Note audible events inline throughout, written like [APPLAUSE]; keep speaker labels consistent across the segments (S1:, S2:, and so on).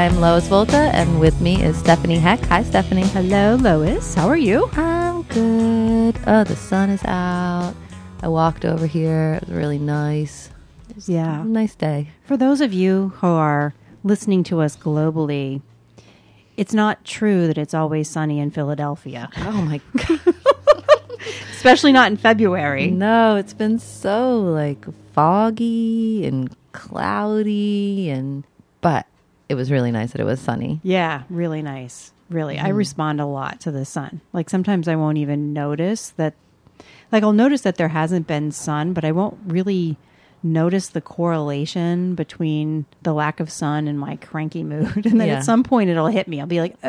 S1: I'm Lois Volta, and with me is Stephanie Heck. Hi, Stephanie.
S2: Hello, Lois. How are you?
S1: I'm good. Oh, the sun is out. I walked over here. It was really nice. Was
S2: Yeah.
S1: nice day.
S2: For those of you who are listening to us globally, it's not true that it's always sunny in Philadelphia, [LAUGHS]
S1: Oh my god. [LAUGHS]
S2: especially not in February.
S1: no, it's been so like foggy and cloudy, and but it was really nice that it was sunny.
S2: Yeah, really nice. Really. I respond a lot to the sun. Like sometimes I won't even notice that like I'll notice that there hasn't been sun, but I won't really notice the correlation between the lack of sun and my cranky mood. [LAUGHS] And then
S1: Yeah.
S2: at some point it'll hit me. I'll be like, "Oh,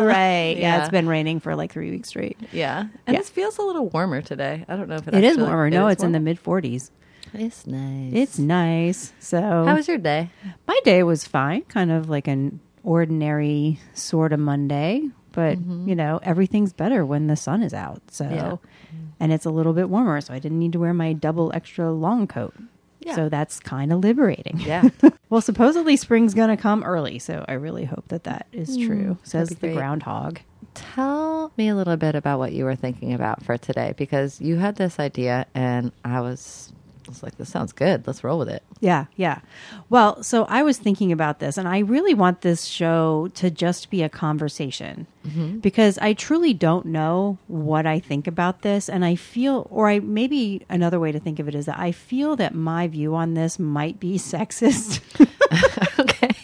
S1: Ah, [LAUGHS]
S2: right. Yeah,
S1: yeah.
S2: it's been raining for like 3 weeks straight."
S1: Yeah, and
S2: Yeah.
S1: this feels a little warmer today. I don't know if it,
S2: It is warmer. No,
S1: is
S2: it's in the mid 40s.
S1: It's nice.
S2: It's nice. So
S1: How was your day?
S2: my day was fine, kind of like an ordinary sort of Monday, but mm-hmm. you know, everything's better when the sun is out. So
S1: Yeah.
S2: and it's a little bit warmer, so I didn't need to wear my double extra long coat.
S1: Yeah.
S2: So that's kind of liberating.
S1: Yeah. [LAUGHS]
S2: Well, supposedly spring's going to come early, so I really hope that that is mm, true, says the groundhog.
S1: Tell me a little bit about what you were thinking about for today because you had this idea and I was, I was like, this sounds good. Let's roll with it.
S2: Yeah, yeah. Well, so I was thinking about this, and I really want this show to just be a conversation mm-hmm. because I truly don't know what I think about this. And I feel, or I maybe another way to think of it is that I feel that my view on this might be [LAUGHS] sexist. [LAUGHS] [LAUGHS]
S1: Okay.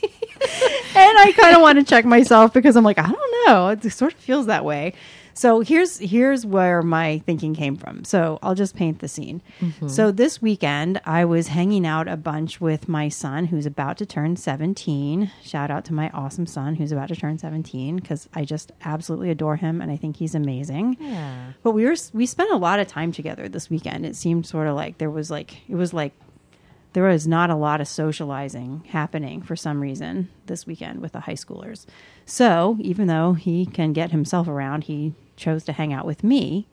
S2: and I kind of want to check myself because I'm like, I don't know. It sort of feels that way. So here's here's where my thinking came from. So I'll just paint the scene. Mm-hmm. So this weekend I was hanging out a bunch with my son who's about to turn 17. Shout out to my awesome son who's about to turn 17 cuz I just absolutely adore him and I think he's amazing.
S1: Yeah.
S2: But we were we spent a lot of time together this weekend. It seemed sort of like there was like it was like there was not a lot of socializing happening for some reason this weekend with the high schoolers. So, even though he can get himself around, he chose to hang out with me,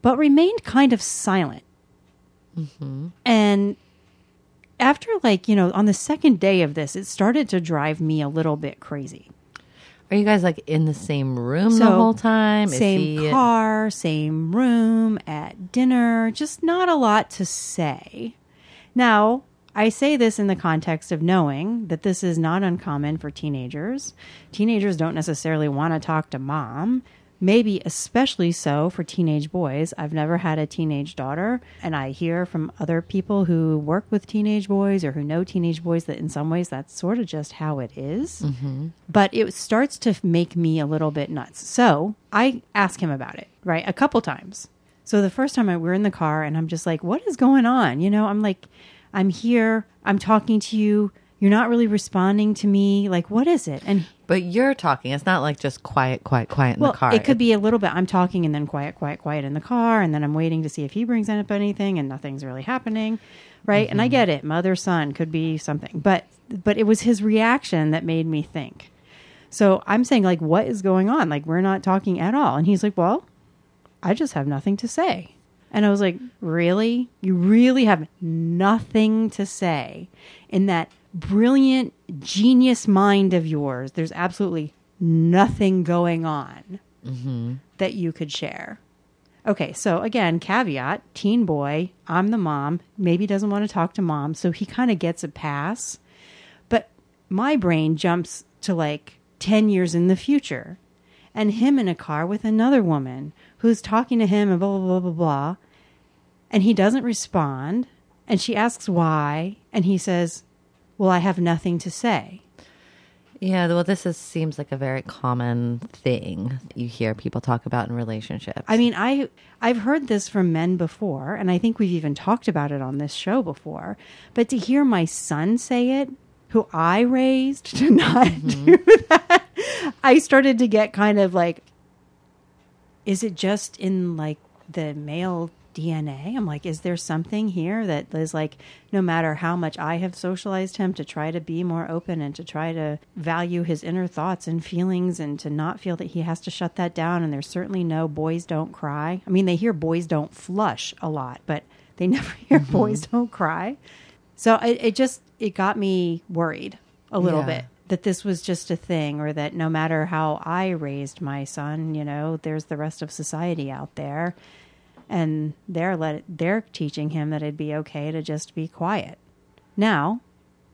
S2: but remained kind of silent. Mm-hmm. And after, like, you know, on the second day of this, it started to drive me a little bit crazy.
S1: Are you guys like in the same room the whole time? Is
S2: Same
S1: he-
S2: car, same room, at dinner, just not a lot to say. Now, I say this in the context of knowing that this is not uncommon for teenagers. Teenagers don't necessarily want to talk to mom. Maybe especially so for teenage boys. I've never had a teenage daughter, and I hear from other people who work with teenage boys or who know teenage boys that in some ways that's sort of just how it is mm-hmm. but it starts to make me a little bit nuts. So I ask him about it, right? A couple times. So the first time I we're in the car and I'm just like, what is going on? You know, I'm like, I'm here, I'm talking to you, you're not really responding to me. Like, what is it? And
S1: But you're talking. It's not like just quiet, quiet, quiet in
S2: well,
S1: the car.
S2: it could be a little bit. I'm talking and then quiet, quiet, quiet in the car, and then I'm waiting to see if he brings up anything, and nothing's really happening, right? And I
S1: Mm-hmm.
S2: get it, mother son could be something, but but it was his reaction that made me think. So I'm saying like, what is going on? Like we're not talking at all, and he's like, well, I just have nothing to say. And I was like, really? You really have nothing to say in that brilliant genius mind of yours? There's absolutely nothing going on mm-hmm. that you could share. Okay, so again, caveat teen boy, I'm the mom, maybe doesn't want to talk to mom, so he kind of gets a pass. But my brain jumps to like 10 years in the future and him in a car with another woman who's talking to him and blah, blah, blah, blah, blah. And he doesn't respond. And she asks why. And he says, Well, I have nothing to say.
S1: Yeah, well, this is, seems like a very common thing you hear people talk about in relationships.
S2: I mean, I I've heard this from men before, and I think we've even talked about it on this show before. But to hear my son say it, who I raised to [LAUGHS] not mm-hmm. do that, I started to get kind of like, is it just in like the male DNA? I'm like, is there something here that is like, no matter how much I have socialized him to try to be more open and to try to value his inner thoughts and feelings and to not feel that he has to shut that down. And there's certainly no boys don't cry. I mean, they hear boys don't flush a lot, but they [LAUGHS] never hear mm-hmm. boys don't cry. So it, it just, it got me worried a little
S1: Yeah.
S2: bit that this was just a thing or that no matter how I raised my son, you know, there's the rest of society out there and they're let they're teaching him that it'd be okay to just be quiet. Now,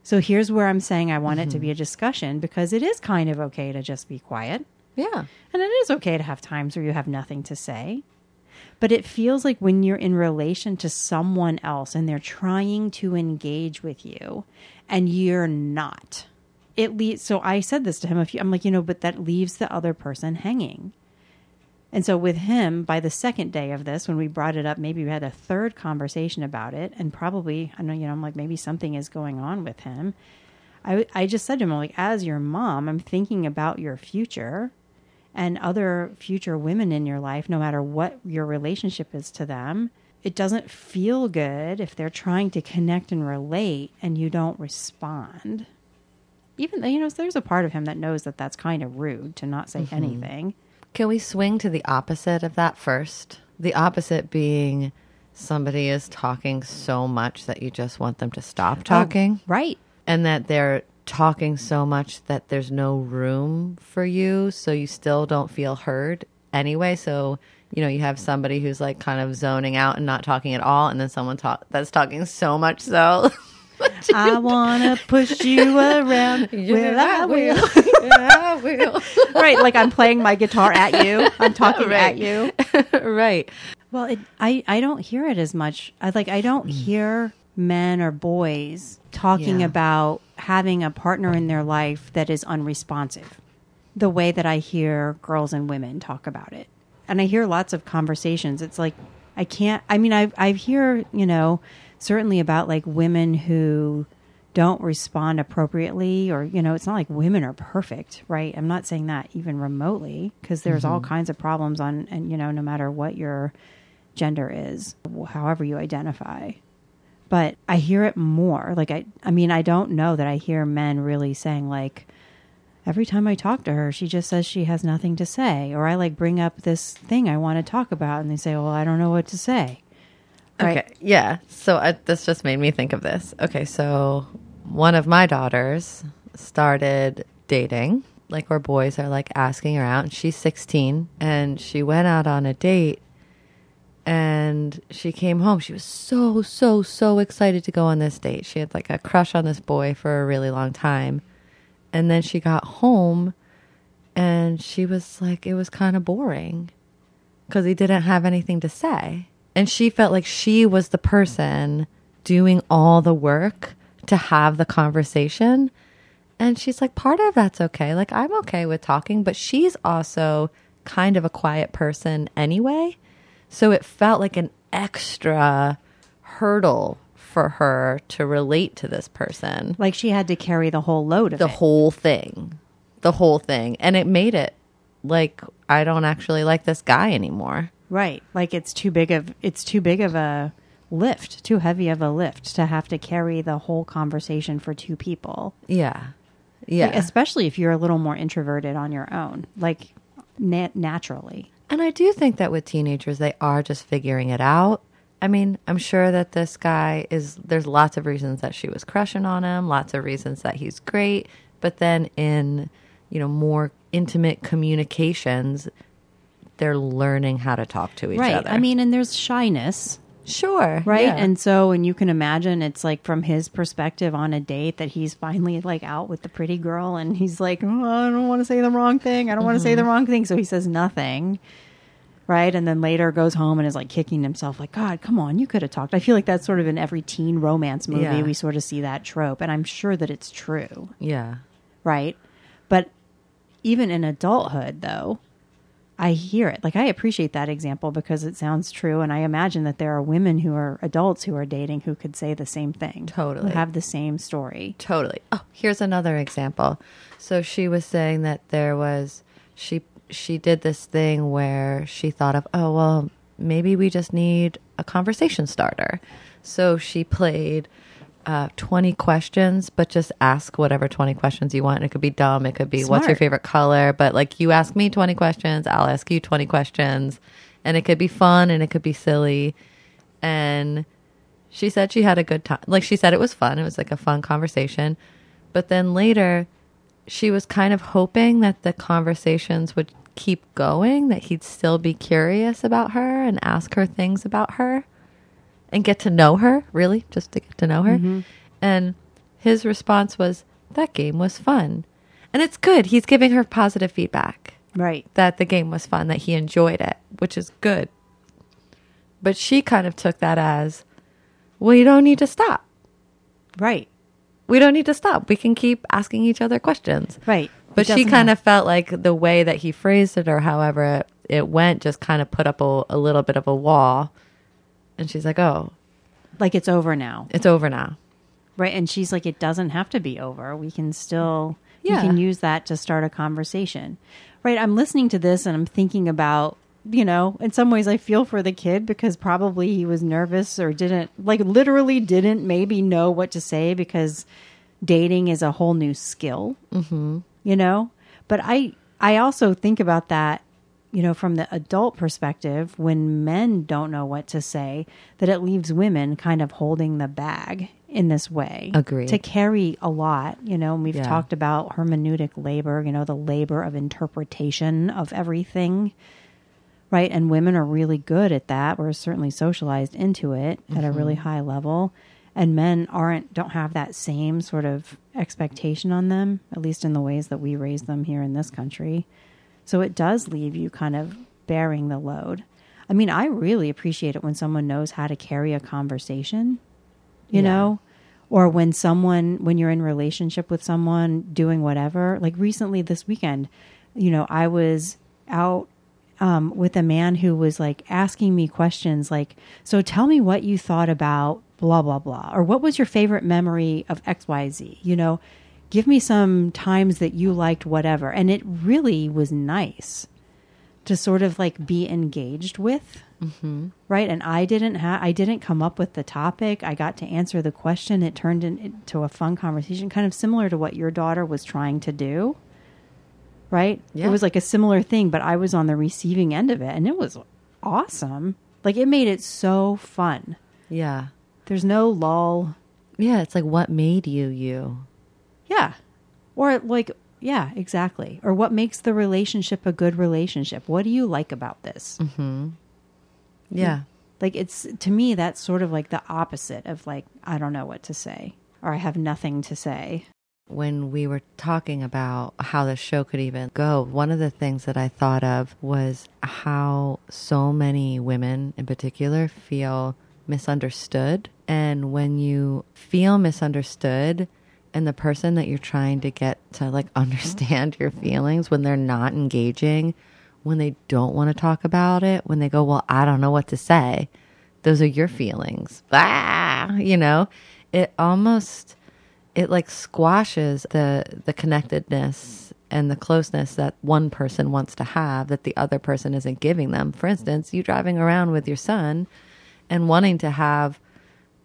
S2: so here's where I'm saying I want it to be a mm-hmm. discussion because it is kind of okay to just be quiet.
S1: Yeah.
S2: And it is okay to have times where you have nothing to say. But it feels like when you're in relation to someone else and they're trying to engage with you and you're not. It leaves so I said this to him a few I'm like, you know, but that leaves the other person hanging. And so with him, by the second day of this, when we brought it up, maybe we had a third conversation about it, and probably I know you know I'm like maybe something is going on with him. I I just said to him like, as your mom, I'm thinking about your future, and other future women in your life, no matter what your relationship is to them. It doesn't feel good if they're trying to connect and relate, and you don't respond. Even though you know, there's a part of him that knows that that's kind of rude to not say mm-hmm. anything.
S1: Can we swing to the opposite of that first? The opposite being somebody is talking so much that you just want them to stop oh, talking,
S2: Right.
S1: and that they're talking so much that there's no room for you, so you still don't feel heard anyway. So, you know, you have somebody who's like kind of zoning out and not talking at all, and then someone talk that's talking so much so. [LAUGHS]
S2: I want to push you around. [LAUGHS] well, I will. [LAUGHS]
S1: yeah, I will. [LAUGHS]
S2: right. Like I'm playing my guitar at you. I'm talking
S1: Right.
S2: at you.
S1: right.
S2: Well, it, I, I don't hear it as much. I like, I don't mm. hear men or boys talking
S1: Yeah.
S2: about having a partner in their life that is unresponsive the way that I hear girls and women talk about it. And I hear lots of conversations. It's like, I can't, I mean, I, I hear, you know, certainly about like women who don't respond appropriately or, you know, it's not like women are perfect, right? I'm not saying that even remotely because there's all mm-hmm. kinds of problems on, and, you know, no matter what your gender is, however you identify but I hear it more. Like I, I mean, I don't know that I hear men really saying like, every time I talk to her, she just says she has nothing to say, or I like bring up this thing I want to talk about, and they say, well, I don't know what to say. Right.
S1: Okay. Yeah. So I, this just made me think of this. Okay. So one of my daughters started dating, like where boys are like asking her out, and she's 16, and she went out on a date. And she came home. She was so, so, so excited to go on this date. She had like a crush on this boy for a really long time. And then she got home and she was like, it was kind of boring because he didn't have anything to say. And she felt like she was the person doing all the work to have the conversation. And she's like, part of that's okay. Like, I'm okay with talking, but she's also kind of a quiet person anyway. So it felt like an extra hurdle for her to relate to this person
S2: Like she had to carry the whole load of
S1: the
S2: it.
S1: whole thing the whole thing and it made it like i don't actually like this guy anymore
S2: right. Like it's too big of it's too big of a lift, too heavy of a lift to have to carry the whole conversation for two people.
S1: yeah yeah
S2: Like, especially if you're a little more introverted on your own, like na- naturally.
S1: and i do think that with teenagers they are just figuring it out i mean i'm sure that this guy is there's lots of reasons that she was crushing on him lots of reasons that he's great but then in you know more intimate communications they're learning how to talk to each
S2: right.
S1: other
S2: I mean, and there's shyness,
S1: sure
S2: right?
S1: yeah.
S2: And so, and you can imagine it's like from his perspective on a date that he's finally like out with the pretty girl, and he's like, oh, I don't want to say the wrong thing. I don't want to say mm-hmm. the wrong thing. So he says nothing. Right. And then later goes home and is like kicking himself, like, God, come on, you could have talked. I feel like that's sort of in every teen romance movie.
S1: Yeah.
S2: We sort of see that trope. And I'm sure that it's true.
S1: yeah
S2: right? But even in adulthood, though, I hear it. Like I appreciate that example because it sounds true, and I imagine that there are women who are adults who are dating who could say the same thing,
S1: Totally.
S2: have the same story.
S1: Totally. Oh, here's another example. So she was saying that there was she she did this thing where she thought of, oh well, maybe we just need a conversation starter. So she played uh, 20 questions, but just ask whatever 20 questions you want. It could be dumb. It could be what's your favorite color. But like you ask me 20 questions, I'll ask you 20 questions. And it could be fun and it could be silly. And she said she had a good time. Like she said it was fun. It was like a fun conversation. But then later she was kind of hoping that the conversations would keep going, that he'd still be curious about her and ask her things about her and get to know her, really, just to get to know her. And his response was, That game was fun. And it's good. He's giving her positive feedback
S2: Right.
S1: that the game was fun, that he enjoyed it, which is good. But she kind of took that as, Well, you don't need to stop.
S2: Right.
S1: We don't need to stop. We can keep asking each other questions.
S2: Right.
S1: But she kind of felt like the way that he phrased it or however it, it went just kind of put up a, a little bit of a wall. And she's like, oh,
S2: like it's over now.
S1: it's over now.
S2: Right. And she's like, it doesn't have to be over. We can still,
S1: Yeah.
S2: you can use that to start a conversation. Right. I'm listening to this and I'm thinking about, you know, in some ways I feel for the kid because probably he was nervous or didn't, like, literally didn't maybe know what to say because dating is a whole new skill, mm-hmm. you know? But I, I also think about that you know, from the adult perspective, when men don't know what to say, that it leaves women kind of holding the bag in this way.
S1: Agree.
S2: To carry a lot, you know, and we've
S1: Yeah.
S2: talked about hermeneutic labor, you know, the labor of interpretation of everything. Right. And women are really good at that. We're certainly socialized into it at a really mm-hmm. high level. And men aren't, don't have that same sort of expectation on them, at least in the ways that we raise them here in this country. So it does leave you kind of bearing the load. I mean, I really appreciate it when someone knows how to carry a conversation, you
S1: Yeah.
S2: know, or when someone, when you're in relationship with someone doing whatever. Like recently this weekend, you know, I was out um, with a man who was like asking me questions like, so tell me what you thought about blah, blah, blah, or what was your favorite memory of XYZ, you know? Give me some times that you liked whatever. And it really was nice to sort of like be engaged with. Mm-hmm. Right. And I didn't have, I didn't come up with the topic. I got to answer the question. It turned into a fun conversation, kind of similar to what your daughter was trying to do. Right.
S1: Yeah.
S2: It was like a similar thing, but I was on the receiving end of it and it was awesome. Like it made it so fun.
S1: Yeah.
S2: There's no lull.
S1: Yeah. It's like, what made you you?
S2: Yeah. Or like, yeah, exactly. Or what makes the relationship a good relationship? What do you like about this? Mm-hmm.
S1: Yeah.
S2: Like it's to me that's sort of like the opposite of like I don't know what to say or I have nothing to say.
S1: when we were talking about how the show could even go, one of the things that I thought of was how so many women in particular feel misunderstood. And when you feel misunderstood, and the person that you're trying to get to like [LAUGHS] understand your feelings when they're not engaging, when they don't want to talk about it, when they go, Well, I don't know what to say, those are your feelings. Ah, you know, it almost it like squashes the the connectedness and the closeness that one person wants to have that the other person isn't giving them. For instance, you driving around with your son and wanting to have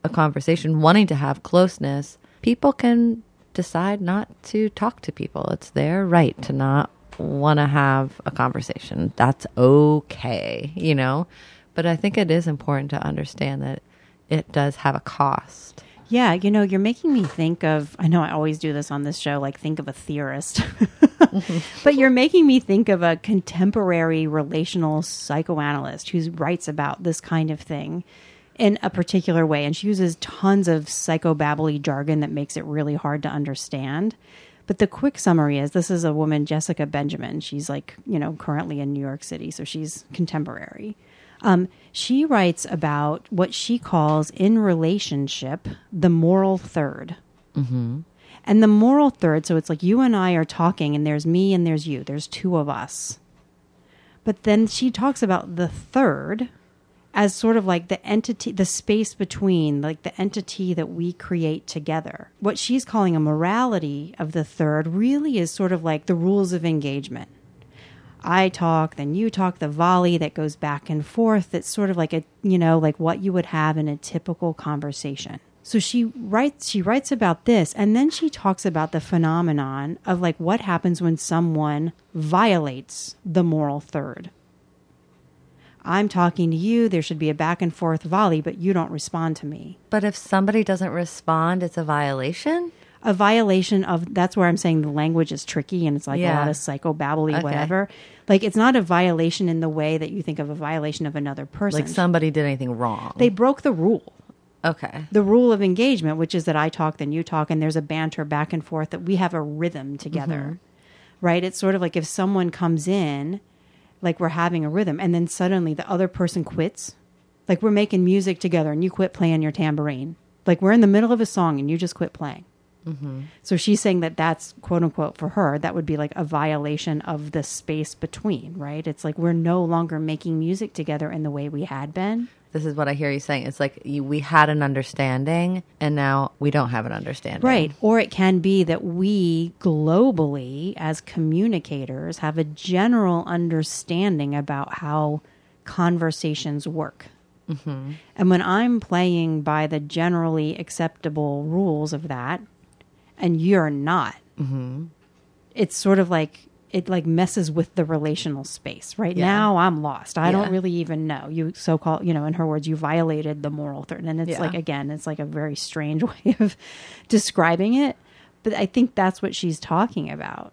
S1: a conversation, wanting to have closeness, people can decide not to talk to people. It's their right to not want to have a conversation. That's okay, you know? But I think it is important to understand that it does have a cost.
S2: Yeah, you know, you're making me think of I know I always do this on this show like think of a theorist. [LAUGHS] but you're making me think of a contemporary relational psychoanalyst who writes about this kind of thing in a particular way and she uses tons of psychobabbly jargon that makes it really hard to understand. But the quick summary is this is a woman, Jessica Benjamin. She's like, you know, currently in New York City, so she's contemporary. Um, she writes about what she calls in relationship the moral 3rd And the moral third, so it's like you and I are talking, and there's me and there's you. There's two of us. But then she talks about the third as sort of like the entity, the space between, like the entity that we create together. What she's calling a morality of the third really is sort of like the rules of engagement. I talk, then you talk, the volley that goes back and forth. That's sort of like a, you know, like what you would have in a typical conversation. So she writes, she writes about this, and then she talks about the phenomenon of like what happens when someone violates the moral third. I'm talking to you, there should be a back and forth volley, but you don't respond to me.
S1: But if somebody doesn't respond, it's a violation?
S2: a violation of that's where I'm saying the language is tricky and it's like a lot of psychobabbly
S1: Okay.
S2: whatever. Like it's not a violation in the way that you think of a violation of another person.
S1: Like somebody did anything wrong.
S2: they broke the rule.
S1: okay.
S2: The rule of engagement, which is that I talk, then you talk, and there's a banter back and forth that we have a rhythm together. Mm-hmm. Right? It's sort of like if someone comes in, like we're having a rhythm, and then suddenly the other person quits. Like we're making music together and you quit playing your tambourine. Like we're in the middle of a song and you just quit playing. Mm-hmm. So she's saying that that's quote unquote for her, that would be like a violation of the space between, right? It's like we're no longer making music together in the way we had been.
S1: This is what I hear you saying. It's like you, we had an understanding and now we don't have an understanding.
S2: Right. Or it can be that we globally, as communicators, have a general understanding about how conversations work. Mm-hmm. And when I'm playing by the generally acceptable rules of that, and you're not, mm-hmm. it's sort of like it like messes with the relational space. Right
S1: Yeah.
S2: now, I'm lost. I
S1: Yeah.
S2: don't really even know. You so called, you know, in her words, you violated the moral third, and it's
S1: Yeah.
S2: like again, it's like a very strange [LAUGHS] way of describing it. But I think that's what she's talking about.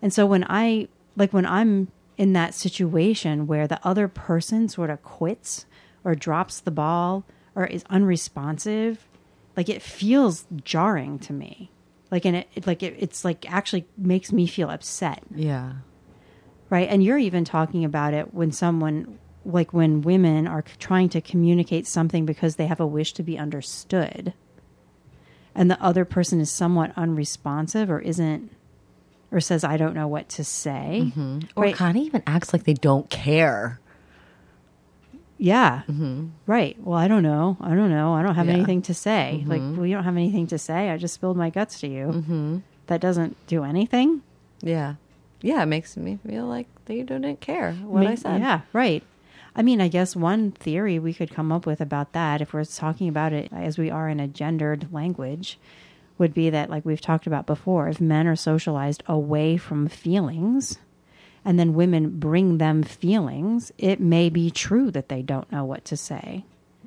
S2: And so when I like when I'm in that situation where the other person sort of quits or drops the ball or is unresponsive, like it feels jarring to me. Like and it, like it, it's like actually makes me feel upset.
S1: Yeah.
S2: right? And you're even talking about it when someone like when women are trying to communicate something because they have a wish to be understood and the other person is somewhat unresponsive or isn't or says i don't know what to say. Mm-hmm.
S1: Or
S2: right?
S1: kind of even acts like they don't care.
S2: Yeah right well i don't know i don't know i don't have
S1: Yeah.
S2: anything to say like well you don't have anything to say i just spilled my guts to you mm-hmm. that doesn't do anything
S1: Yeah. Yeah. It makes me feel like they didn't care what I said.
S2: Yeah, right. I mean, I guess one theory we could come up with about that, if we're talking about it as we are in a gendered language, would be that, like we've talked about before, if men are socialized away from feelings and then women bring them feelings, it may be true that they don't know what to say.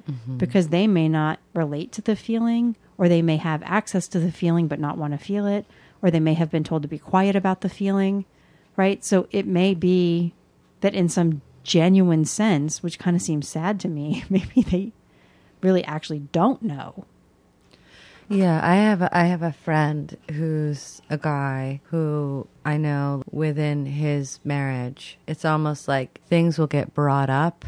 S2: Mm-hmm. Because they may not relate to the feeling or they may have access to the feeling but not want to feel it or they may have been told to be quiet about the feeling right? So it may be that in some genuine sense which kind of seems sad to me [LAUGHS] maybe they really actually don't know
S1: Yeah, I have a, I have a friend who's a guy who I know within his marriage, it's almost like things will get brought up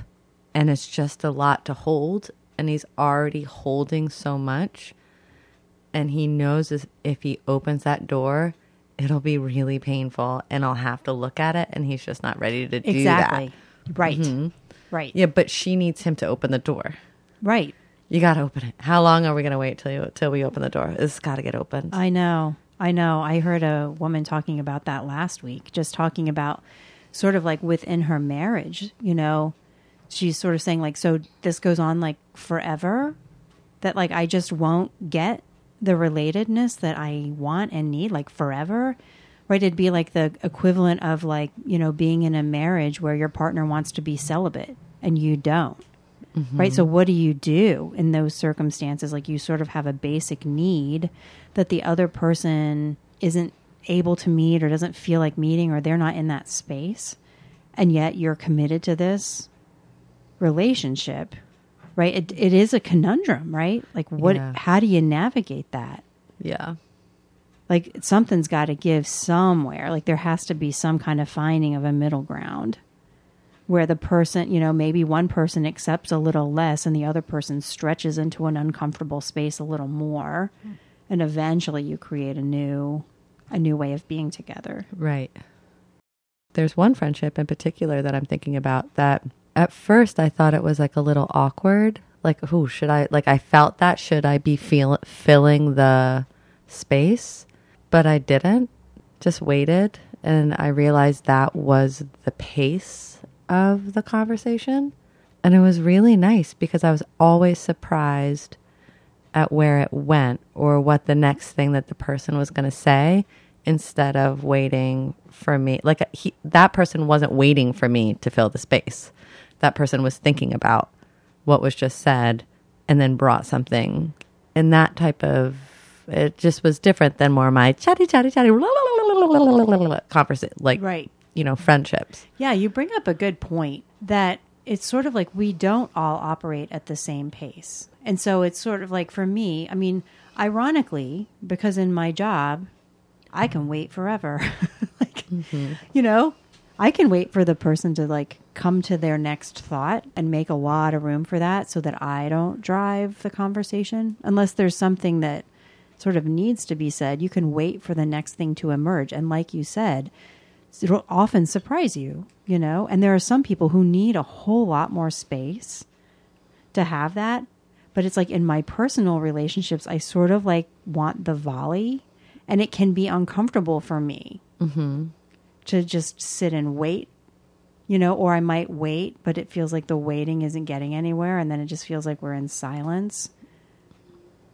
S1: and it's just a lot to hold and he's already holding so much and he knows if- if he opens that door, it'll be really painful and I'll have to look at it and he's just not ready to do
S2: exactly.
S1: That.
S2: right mm-hmm. right.
S1: Yeah, but she needs him to open the door.
S2: right
S1: You got to open it. How long are we going to wait till you, till we open the door? It's got to get opened.
S2: I know. I know. I heard a woman talking about that last week, just talking about sort of like within her marriage, you know, she's sort of saying like so this goes on like forever that like I just won't get the relatedness that I want and need like forever. Right? It'd be like the equivalent of like, you know, being in a marriage where your partner wants to be celibate and you don't. Right? So what do you do in those circumstances? Like you sort of have a basic need that the other person isn't able to meet or doesn't feel like meeting or they're not in that space. And yet you're committed to this relationship. Right? It it is a conundrum, right? Like what
S1: Yeah.
S2: how do you navigate that?
S1: Yeah.
S2: like something's got to give somewhere like there has to be some kind of finding of a middle ground where the person you know maybe one person accepts a little less and the other person stretches into an uncomfortable space a little more hmm. and eventually you create a new a new way of being together
S1: Right. There's one friendship in particular that I'm thinking about that at first I thought it was like a little awkward. Like, who should I, like, I felt that should I be feel, filling the space, but I didn't. Just waited. And I realized that was the pace of the conversation. And it was really nice because I was always surprised at where it went or what the next thing that the person was going to say instead of waiting for me like he, that person wasn't waiting for me to fill the space that person was thinking about what was just said and then brought something and that type of It just was different than more my chatty, chatty, chatty [LAUGHS] conversation, like
S2: Right.
S1: You know, friendships.
S2: Yeah, you bring up a good point that it's sort of like we don't all operate at the same pace. And so it's sort of like for me, I mean, ironically, because in my job, I can wait forever. [LAUGHS] like, mm-hmm. you know, I can wait for the person to like come to their next thought and make a lot of room for that so that I don't drive the conversation unless there's something that sort of needs to be said. You can wait for the next thing to emerge. And like you said, it'll often surprise you, you know? And there are some people who need a whole lot more space to have that. But it's like in my personal relationships, I sort of like want the volley, and it can be uncomfortable for me mm-hmm. to just sit and wait, you know, or I might wait, but it feels like the waiting isn't getting anywhere, and then it just feels like we're in silence.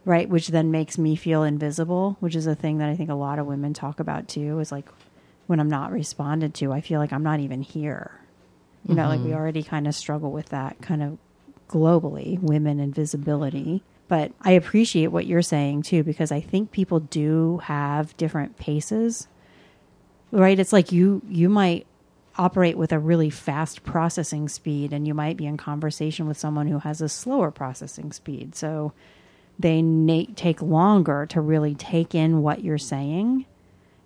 S2: Right, which then makes me feel invisible, which is a thing that I think a lot of women talk about too. Is like when I'm not responded to, I feel like I'm not even here. You know, like we mm-hmm. already kind of struggle with that kind of globally, women and visibility. But I appreciate what you're saying too, because I think people do have different paces. Right? It's like you you might operate with a really fast processing speed and you might be in conversation with someone who has a slower processing speed. So they na- take longer to really take in what you're saying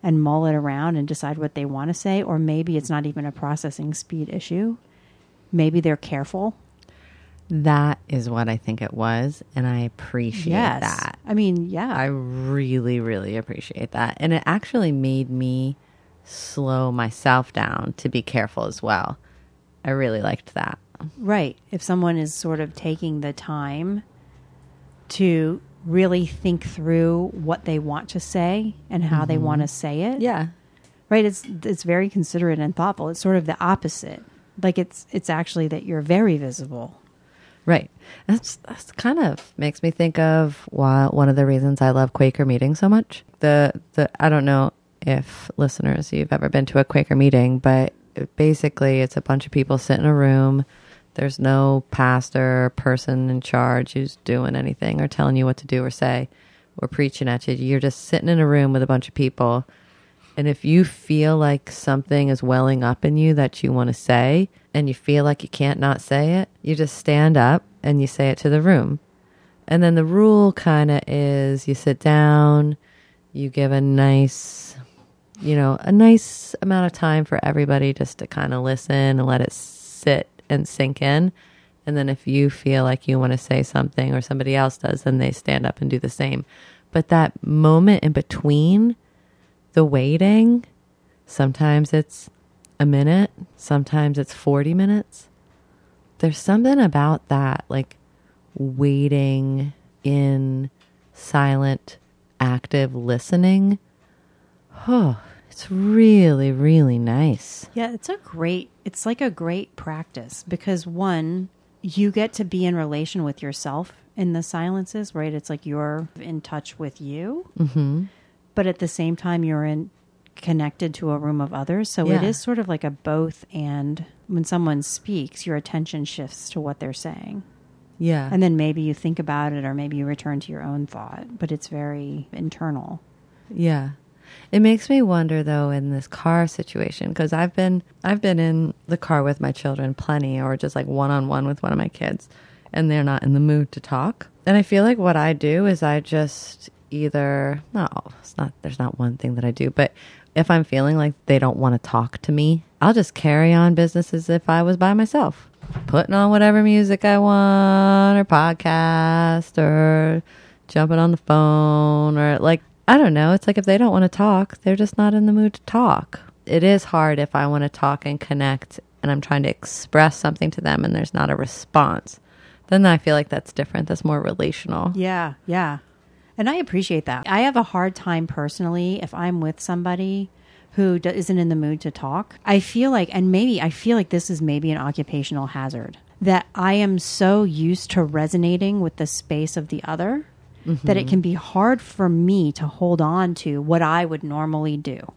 S2: and mull it around and decide what they want to say or maybe it's not even a processing speed issue maybe they're careful
S1: That is what I think it was, and I appreciate that.
S2: i mean yeah
S1: I really, really appreciate that. And it actually made me slow myself down to be careful as well. I really liked that.
S2: right if someone is sort of taking the time to really think through what they want to say and how they want to mm-hmm. say it
S1: Yeah.
S2: right it's it's very considerate and thoughtful it's sort of the opposite like it's it's actually that you're very visible
S1: Right. That's that's kind of makes me think of why one of the reasons I love Quaker meetings so much. The the I don't know if listeners you've ever been to a Quaker meeting, but basically it's a bunch of people sit in a room. There's no pastor or person in charge who's doing anything or telling you what to do or say or preaching at you. You're just sitting in a room with a bunch of people. And if you feel like something is welling up in you that you want to say and you feel like you can't not say it, you just stand up and you say it to the room. And then the rule kind of is you sit down, you give a nice, you know, a nice amount of time for everybody just to kind of listen and let it sit and sink in. And then if you feel like you want to say something or somebody else does, then they stand up and do the same. But that moment in between, the waiting, sometimes it's a minute, sometimes it's 40 minutes. There's something about that, like waiting in silent, active listening. [SIGHS] Oh, it's really, really nice.
S2: Yeah, it's a great it's like a great practice because one, you get to be in relation with yourself in the silences, right? It's like you're in touch with you.
S1: hmm
S2: But at the same time you're in connected to a room of others. So it
S1: Yeah.
S2: is sort of like a both and when someone speaks, your attention shifts to what they're saying.
S1: Yeah.
S2: And then maybe you think about it or maybe you return to your own thought, but it's very internal.
S1: Yeah. It makes me wonder though in this car situation because I've been I've been in the car with my children plenty or just like one on one with one of my kids and they're not in the mood to talk. And I feel like what I do is I just either no, it's not there's not one thing that I do, but if I'm feeling like they don't want to talk to me, I'll just carry on business as if I was by myself. Putting on whatever music I want or podcast or jumping on the phone or like I don't know. It's like if they don't want to talk, they're just not in the mood to talk. It is hard if I want to talk and connect and I'm trying to express something to them and there's not a response. Then I feel like that's different. That's more relational.
S2: Yeah, yeah. And I appreciate that. I have a hard time personally if I'm with somebody who do- isn't in the mood to talk. I feel like, and maybe I feel like this is maybe an occupational hazard, that I am so used to resonating with the space of the other that it mm-hmm. can be hard for me to hold on to what I would normally do.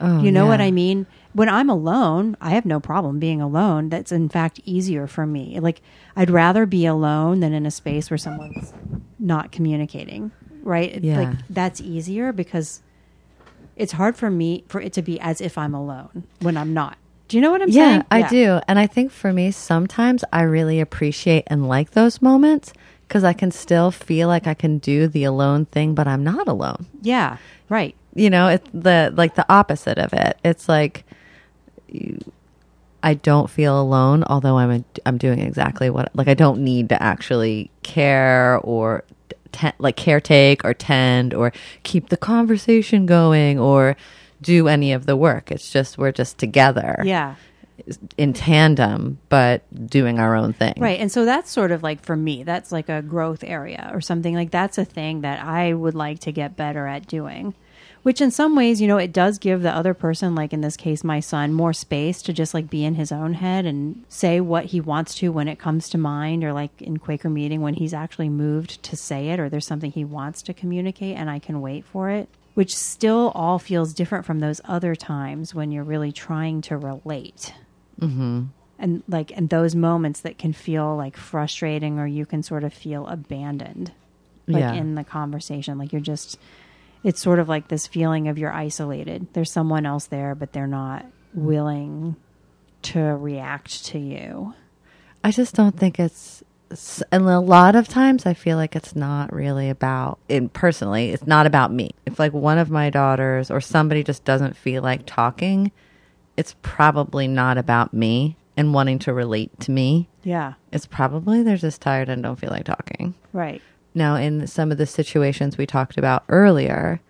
S1: Oh,
S2: You know what. I mean? When I'm alone, I have no problem being alone. That's in fact easier for me. Like I'd rather be alone than in a space where someone's not communicating. right?
S1: Yeah.
S2: Like that's easier because it's hard for me for it to be as if I'm alone when I'm not. Do you know what I'm saying?
S1: yeah,
S2: saying?
S1: I do. And I think for me, sometimes I really appreciate and like those moments because I can still feel like I can do the alone thing, but I'm not alone.
S2: Yeah, right.
S1: You know, it's the like the opposite of it. It's like you, I don't feel alone, although I'm I'm doing exactly what like I don't need to actually care or like caretake or tend or keep the conversation going or do any of the work. It's just we're just together
S2: Yeah.
S1: In tandem, but doing our own thing.
S2: Right. And so that's sort of like for me, that's like a growth area or something like that's a thing that I would like to get better at doing. Which in some ways, you know, it does give the other person, like in this case, my son, more space to just like be in his own head and say what he wants to when it comes to mind, or like in Quaker meeting when he's actually moved to say it, or there's something he wants to communicate and I can wait for it. Which still all feels different from those other times when you're really trying to relate Mm-hmm. and like and those moments that can feel like frustrating or you can sort of feel abandoned like
S1: Yeah.
S2: in the conversation like you're just it's sort of like this feeling of you're isolated there's someone else there but they're not willing to react to you
S1: I just don't think it's, and a lot of times I feel like it's not really about, in personally, it's not about me. If like one of my daughters or somebody just doesn't feel like talking, it's probably not about me and wanting to relate to me.
S2: yeah
S1: It's probably they're just tired and don't feel like talking.
S2: right
S1: Now, in some of the situations we talked about earlier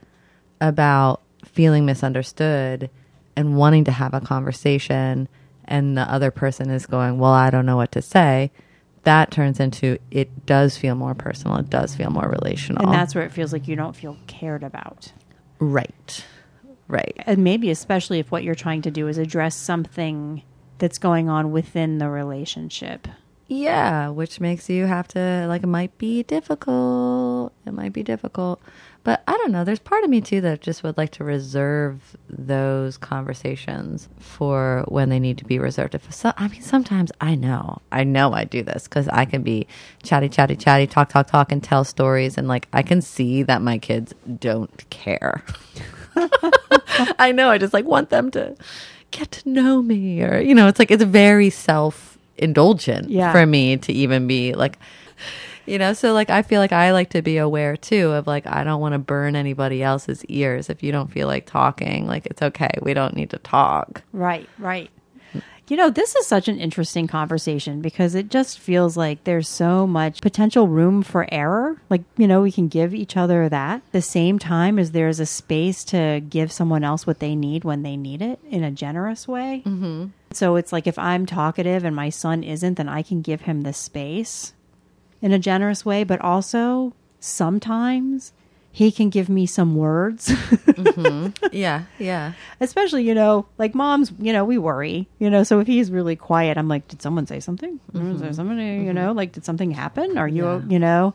S1: about feeling misunderstood and wanting to have a conversation, and the other person is going, Well, I don't know what to say, that turns into it does feel more personal. It does feel more relational.
S2: and that's where it feels like you don't feel cared about
S1: right. Right.
S2: and maybe especially if what you're trying to do is address something that's going on within the relationship
S1: Yeah, which makes you have to like it might be difficult. It might be difficult. But I don't know, there's part of me too that just would like to reserve those conversations for when they need to be reserved. If so, I mean sometimes I know. I know I do this cuz I can be chatty chatty chatty talk talk talk and tell stories and like I can see that my kids don't care. [LAUGHS] [LAUGHS] I know I just like want them to get to know me or you know, it's like it's very self indulgent
S2: Yeah.
S1: for me to even be like you know so like i feel like i like to be aware too of like i don't want to burn anybody else's ears if you don't feel like talking like it's okay we don't need to talk
S2: Right, right. You know, this is such an interesting conversation because it just feels like there's so much potential room for error. Like, you know, we can give each other that. The same time as there's a space to give someone else what they need when they need it in a generous way. Mm-hmm. So it's like if I'm talkative and my son isn't, then I can give him the space in a generous way. But also, sometimes he can give me some words. [LAUGHS] Mm-hmm.
S1: yeah yeah.
S2: Especially you know like moms you know we worry you know so if he's really quiet i'm like did someone say something? Is there somebody you mm-hmm. know? Like did something happen? Are you
S1: Yeah.
S2: you know?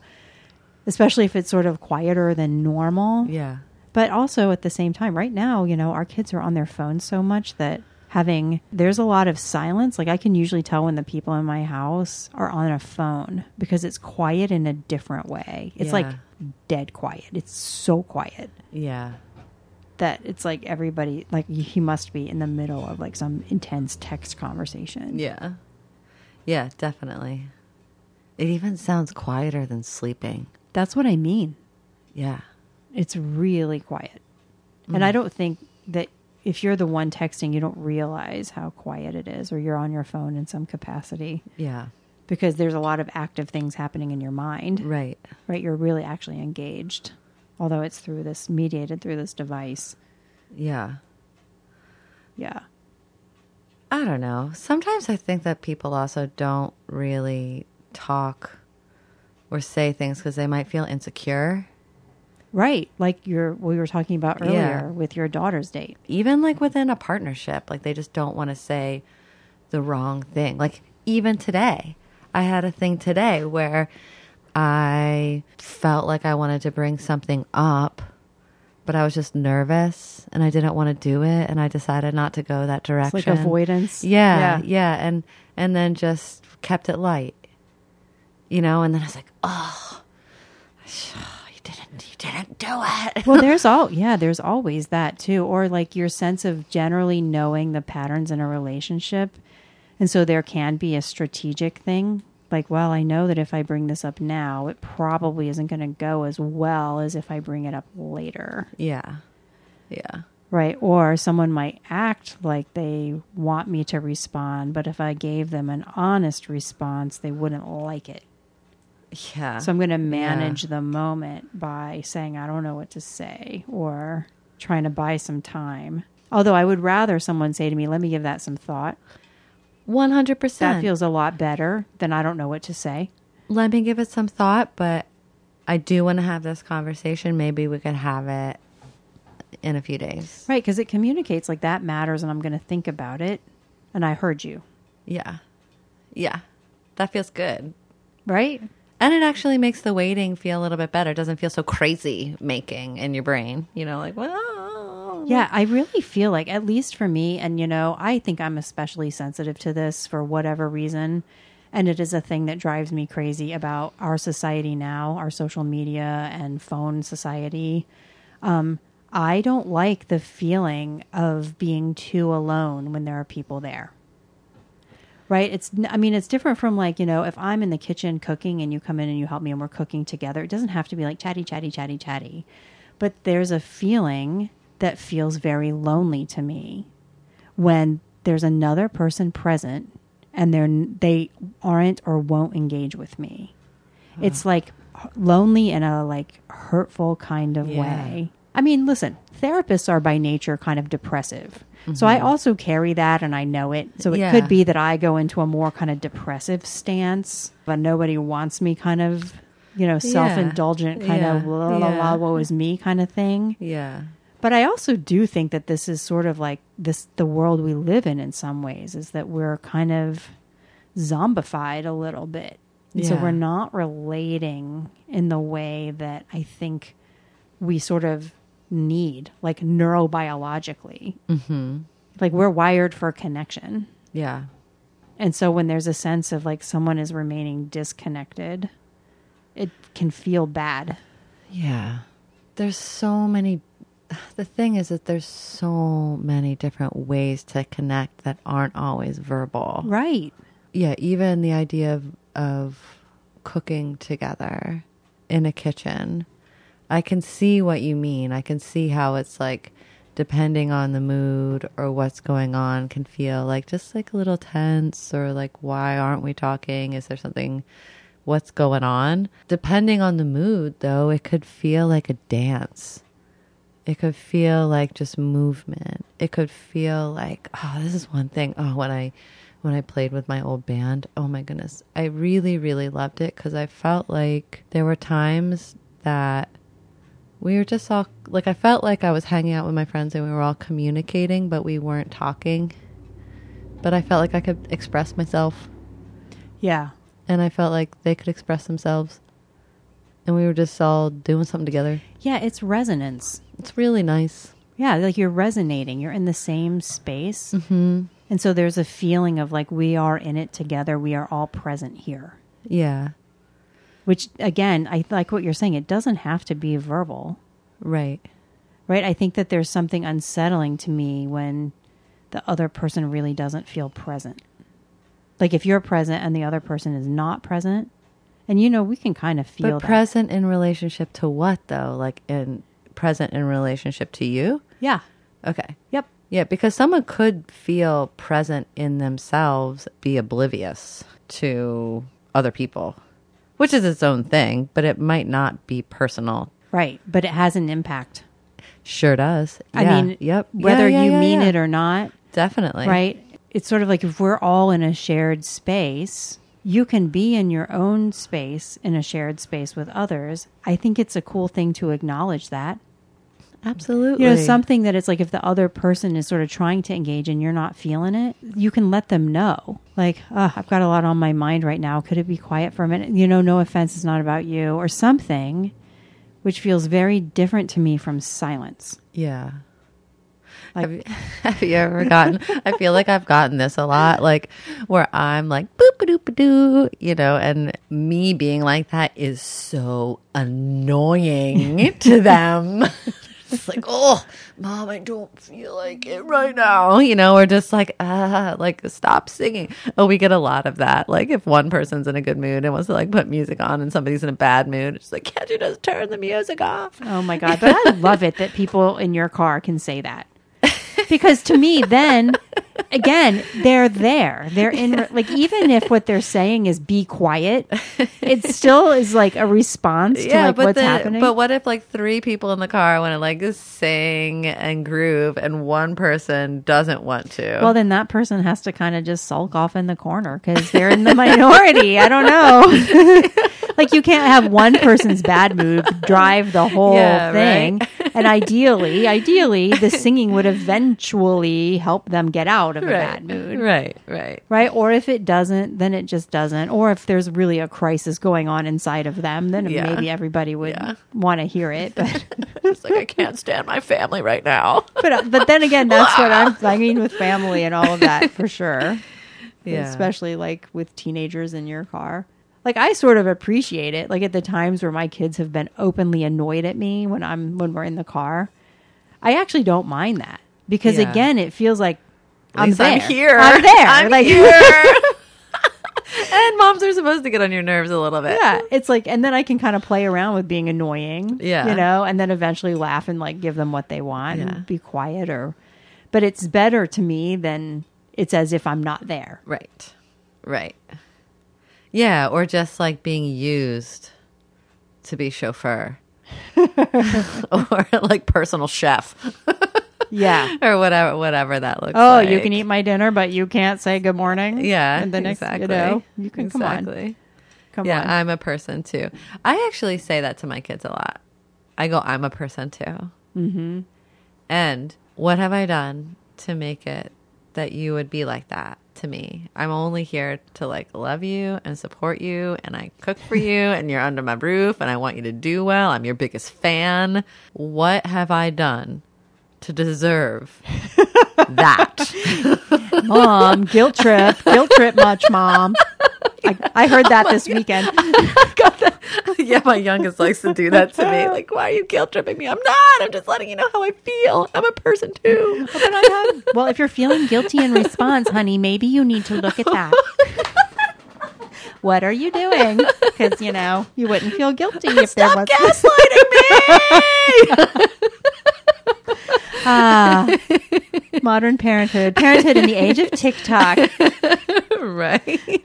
S2: Especially if it's sort of quieter than normal.
S1: Yeah.
S2: But also at the same time right now you know our kids are on their phones so much that having there's a lot of silence. Like i can usually tell when the people in my house are on a phone because it's quiet in a different way. It's like
S1: Yeah.
S2: Dead quiet it's so quiet
S1: yeah
S2: that it's like everybody like he must be in the middle of like some intense text conversation.
S1: yeah yeah definitely it even sounds quieter than sleeping
S2: That's what I mean.
S1: yeah
S2: It's really quiet. And
S1: Mm.
S2: I don't think that if you're the one texting, you don't realize how quiet it is or you're on your phone in some capacity
S1: yeah
S2: because there's a lot of active things happening in your mind,
S1: right
S2: right? You're really actually engaged, although it's through this mediated through this device.
S1: yeah
S2: Yeah.
S1: I don't know. Sometimes I think that people also don't really talk or say things because they might feel insecure.
S2: Right. Like your we were talking about earlier
S1: Yeah.
S2: with your daughter's date.
S1: Even like within a partnership, like they just don't want to say the wrong thing. Like even today, I had a thing today where I felt like I wanted to bring something up, but I was just nervous and I didn't want to do it. And I decided not to go that
S2: It's
S1: direction.
S2: like avoidance.
S1: Yeah, yeah, and and then just kept it light, you know. And then I was like, oh, [SIGHS] you didn't, you didn't do it. [LAUGHS]
S2: well, there's all yeah, there's always that too, or like your sense of generally knowing the patterns in a relationship, and so there can be a strategic thing. Like, well, I know that if I bring this up now, it probably isn't going to go as well as if I bring it up later.
S1: yeah. Yeah.
S2: Right. Or someone might act like they want me to respond, but if I gave them an honest response, they wouldn't like it.
S1: Yeah.
S2: So I'm going to manage the moment by saying, I don't know what to say or trying to buy some time. Although I would rather someone say to me, let me give that some thought.
S1: 100%.
S2: That feels a lot better than I don't know what to say.
S1: Let me give it some thought, but I do want to have this conversation. Maybe we could have it in a few days.
S2: Right. Because it communicates like that matters and I'm going to think about it. And I heard you.
S1: Yeah. Yeah. That feels good.
S2: Right.
S1: And it actually makes the waiting feel a little bit better. It doesn't feel so crazy making in your brain. You know, like, well,
S2: Yeah, I really feel like, at least for me, and you know, I think I'm especially sensitive to this for whatever reason. And it is a thing that drives me crazy about our society now, our social media and phone society. Um, I don't like the feeling of being too alone when there are people there. Right? It's, I mean, it's different from like, you know, if I'm in the kitchen cooking and you come in and you help me and we're cooking together, it doesn't have to be like chatty, chatty, chatty, chatty. But there's a feeling that feels very lonely to me when there's another person present and they're they aren't or won't engage with me. It's like lonely in a like hurtful kind of
S1: Yeah.
S2: way. I mean, listen, therapists are by nature kind of depressive. So I mm-hmm. also carry that and I know it. So it
S1: Yeah.
S2: could be that I go into a more kind of depressive stance, but nobody wants me kind of, you know, self-indulgent kind
S1: Yeah.
S2: of la la la, woe is me kind of thing.
S1: yeah.
S2: But I also do think that this is sort of like this the world we live in in some ways is that we're kind of zombified a little bit. And So we're not relating in the way that I think we sort of need, like neurobiologically.
S1: Mm-hmm.
S2: Like we're wired for connection.
S1: Yeah.
S2: And so when there's a sense of like someone is remaining disconnected, it can feel bad.
S1: Yeah. There's so many. [SIGHS] The thing is that there's so many different ways to connect that aren't always verbal.
S2: Right.
S1: Yeah. Even the idea of, of cooking together in a kitchen. I can see what you mean. I can see how it's like, depending on the mood or what's going on, can feel like just like a little tense or like, why aren't we talking? Is there something, what's going on? Depending on the mood, though, it could feel like a dance. It could feel like just movement. It could feel like, oh, this is one thing. Oh, when I when I played with my old band, oh my goodness, I really really loved it because I felt like there were times that we were just all like I felt like I was hanging out with my friends and we were all communicating, but we weren't talking. But I felt like I could express myself,
S2: Yeah.
S1: and I felt like they could express themselves, and we were just all doing something together.
S2: Yeah, it's resonance.
S1: It's really nice.
S2: Yeah, like you're resonating. You're in the same space.
S1: hmm
S2: And so there's a feeling of like we are in it together. We are all present here.
S1: Yeah,
S2: Which again, I like what you're saying. It doesn't have to be verbal,
S1: right.
S2: right? I think that there's something unsettling to me when the other person really doesn't feel present. Like if you're present and the other person is not present, and you know, we can kind of feel
S1: But
S2: that.
S1: present in relationship to what though? Like in present in relationship to you?
S2: Yeah.
S1: Okay.
S2: Yep.
S1: Yeah, because someone could feel present in themselves, be oblivious to other people, which is its own thing, but it might not be personal.
S2: Right. But it has an impact.
S1: Sure does.
S2: I
S1: Yeah.
S2: mean,
S1: yep.
S2: Whether
S1: Yeah, yeah,
S2: you mean it or not,
S1: definitely.
S2: right? It's sort of like if we're all in a shared space, you can be in your own space in a shared space with others. I think it's a cool thing to acknowledge that.
S1: Absolutely.
S2: You know, something that it's like if the other person is sort of trying to engage and you're not feeling it, you can let them know. Like, oh, I've got a lot on my mind right now. Could it be quiet for a minute? You know, no offense, it's not about you, or something, which feels very different to me from silence.
S1: Yeah. Have, you, [LAUGHS] have you ever gotten? I feel like I've gotten this a lot, like where I'm like boop a doop a doo, you know, and me being like that is so annoying [LAUGHS] to them. [LAUGHS] It's like, oh, mom, I don't feel like it right now. You know, we're just like, ah, like stop singing. Oh, we get a lot of that. Like if one person's in a good mood and wants to like put music on, and somebody's in a bad mood, it's like, can't you just turn the music off?
S2: Oh my god! But I love it that people in your car can say that because to me, then [LAUGHS] again, they're there. They're in like even if what they're saying is be quiet, it [LAUGHS] still is like a response to like what's
S1: the-
S2: happening.
S1: But what if like three people in the car want to like sing and groove, and one person doesn't want to?
S2: well, then that person has to kind of just sulk off in the corner because they're in the minority. [LAUGHS] I don't know. [LAUGHS] like you can't have one person's bad mood drive the whole
S1: Yeah,
S2: thing.
S1: right.
S2: And ideally, ideally, the singing would eventually help them get out of a
S1: right,
S2: bad mood.
S1: right, right.
S2: right? Or if it doesn't, then it just doesn't. Or if there's really a crisis going on inside of them, then
S1: Yeah.
S2: maybe everybody would
S1: Yeah.
S2: want to hear it. But [LAUGHS]
S1: It's like I can't stand my family right now. [LAUGHS]
S2: but uh, but then again, that's what I'm. [LAUGHS] I mean, with family and all of that for sure.
S1: Yeah.
S2: especially like with teenagers in your car. Like I sort of appreciate it. Like at the times where my kids have been openly annoyed at me when I'm when we're in the car, I actually don't mind that because
S1: Yeah.
S2: again, it feels like I'm there.
S1: I'm here.
S2: I'm there.
S1: I'm
S2: like
S1: here. [LAUGHS] and moms are supposed to get on your nerves a little bit.
S2: yeah, it's like, and then I can kind of play around with being annoying.
S1: Yeah.
S2: you know, and then eventually laugh and like give them what they want
S1: Yeah.
S2: and be quiet. Or, but it's better to me than it's as if I'm not there.
S1: Right. Right. Yeah, or just like being used to be chauffeur. [LAUGHS] [LAUGHS] or like personal chef
S2: Yeah. [LAUGHS]
S1: or whatever whatever that looks like.
S2: Oh,
S1: like.
S2: you can eat my dinner, but you can't say good morning.
S1: Yeah,
S2: and the next,
S1: exactly.
S2: you know, you can come on, come
S1: yeah,
S2: on.
S1: I'm a person too. I actually say that to my kids a lot. I go, I'm a person too. Mm-hmm. And what have I done to make it that you would be like that to me? I'm only here to like love you and support you, and I cook for you, [LAUGHS] and you're under my roof, and I want you to do well. I'm your biggest fan. What have I done to deserve [LAUGHS] that?
S2: mom, guilt trip, guilt trip much, mom. I, I heard that [LAUGHS] oh this weekend. [LAUGHS]
S1: yeah, my youngest likes to do that to me. Like, why are you guilt tripping me? I'm not. I'm just letting you know how I feel. I'm a person too.
S2: Well, if you're feeling guilty in response, honey, maybe you need to look at that. what are you doing? Because you know you wouldn't feel guilty if there
S1: Stop
S2: was.
S1: gaslighting me.
S2: Ah, [LAUGHS] modern parenthood, parenthood in the age of TikTok. [LAUGHS]
S1: right.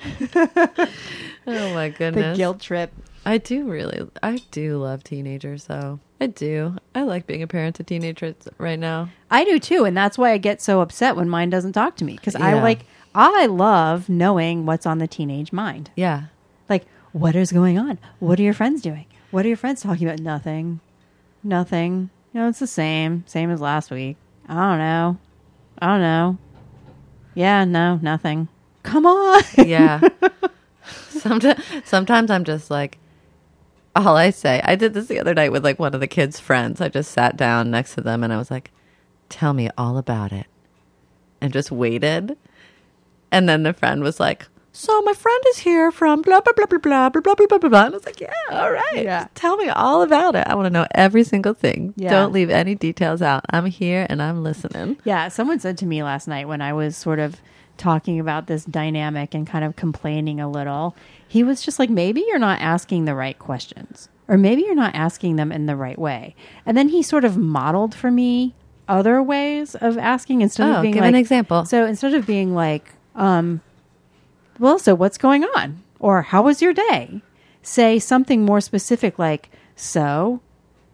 S1: oh my goodness.
S2: The guilt trip.
S1: I do really, I do love teenagers though. I do. I like being a parent to teenagers right now.
S2: I do too, and that's why I get so upset when mine doesn't talk to me because I
S1: Yeah.
S2: like I love knowing what's on the teenage mind.
S1: Yeah.
S2: Like, what is going on? What are your friends doing? What are your friends talking about? Nothing. Nothing. No, it's the same. Same as last week. I don't know. I don't know. Yeah, no, nothing. Come on.
S1: Yeah. [LAUGHS] sometimes, sometimes I'm just like, all I say, I did this the other night with like one of the kids' friends. I just sat down next to them and I was like, tell me all about it. And just waited. And then the friend was like, so my friend is here from blah, blah, blah, blah, blah, blah, blah, blah, blah, blah, blah. And I was like, yeah, all right.
S2: Yeah.
S1: Just tell me all about it. I want to know every single thing.
S2: Yeah.
S1: Don't leave any details out. I'm here and I'm listening.
S2: Yeah, someone said to me last night when I was sort of talking about this dynamic and kind of complaining a little, he was just like, maybe you're not asking the right questions, or maybe you're not asking them in the right way. And then he sort of modeled for me other ways of asking instead
S1: Oh,
S2: of being
S1: give
S2: like,
S1: an example.
S2: So instead of being like, um, well, so what's going on? Or how was your day? Say something more specific like, so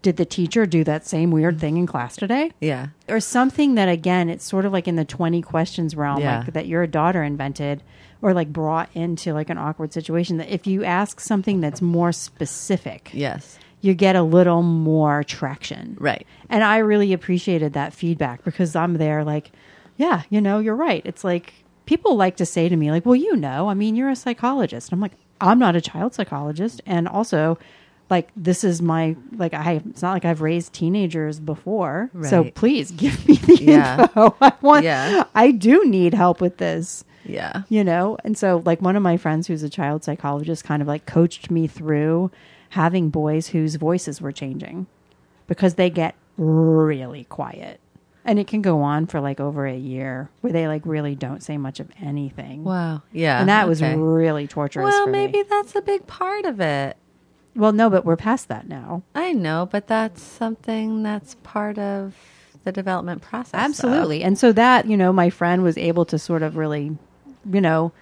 S2: did the teacher do that same weird thing in class today?
S1: Yeah.
S2: or something that again it's sort of like in the 20 questions realm
S1: Yeah.
S2: like that your daughter invented or like brought into like an awkward situation that if you ask something that's more specific
S1: Yes.
S2: you get a little more traction
S1: Right.
S2: and i really appreciated that feedback because i'm there like yeah you know you're right it's like people like to say to me like well you know i mean you're a psychologist i'm like i'm not a child psychologist and also like this is my like I it's not like I've raised teenagers before. So please give me the
S1: Yeah.
S2: info. [LAUGHS] I want
S1: Yeah.
S2: I do need help with this.
S1: Yeah.
S2: You know? And so like one of my friends who's a child psychologist kind of like coached me through having boys whose voices were changing because they get really quiet. And it can go on for like over a year where they like really don't say much of anything.
S1: Wow. Yeah.
S2: and that was really torturous
S1: Well, maybe
S2: me.
S1: that's a big part of it.
S2: Well, no, but we're past that now.
S1: I know, but that's something that's part of the development process. though.
S2: Absolutely. And so that, you know, my friend was able to sort of really, you know,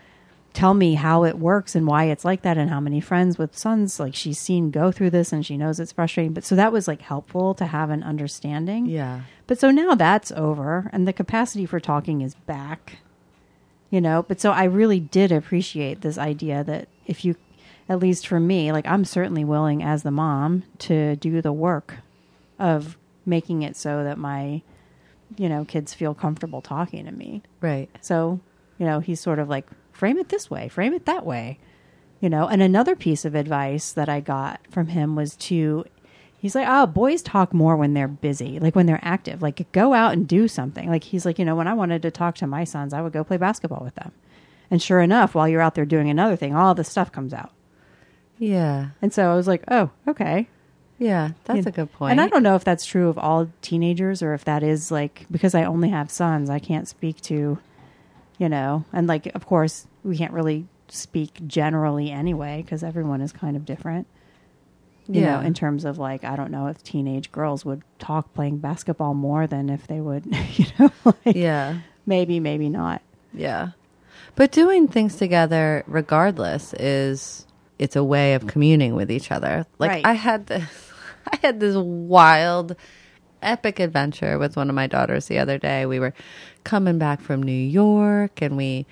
S2: tell me how it works and why it's like that and how many friends with sons like she's seen go through this and she knows it's frustrating. But so that was like helpful to have an understanding.
S1: Yeah.
S2: But so now that's over and the capacity for talking is back. You know, but so I really did appreciate this idea that if you at least for me, like I'm certainly willing as the mom to do the work of making it so that my you know, kids feel comfortable talking to me.
S1: Right.
S2: So, you know, he's sort of like frame it this way, frame it that way. You know, and another piece of advice that I got from him was to he's like, "Oh, boys talk more when they're busy, like when they're active. Like go out and do something." Like he's like, "You know, when I wanted to talk to my sons, I would go play basketball with them." And sure enough, while you're out there doing another thing, all this stuff comes out.
S1: Yeah.
S2: And so I was like, "Oh, okay."
S1: Yeah. That's
S2: You know,
S1: a good point.
S2: And I don't know if that's true of all teenagers or if that is like because I only have sons, I can't speak to, you know, and like of course we can't really speak generally anyway because everyone is kind of different. You
S1: Yeah.
S2: know, in terms of like I don't know if teenage girls would talk playing basketball more than if they would, [LAUGHS] you know, [LAUGHS] like
S1: Yeah.
S2: maybe maybe not.
S1: Yeah. But doing things together regardless is it's a way of communing with each other. Like
S2: Right.
S1: I had this [LAUGHS] I had this wild epic adventure with one of my daughters the other day. We were coming back from New York and we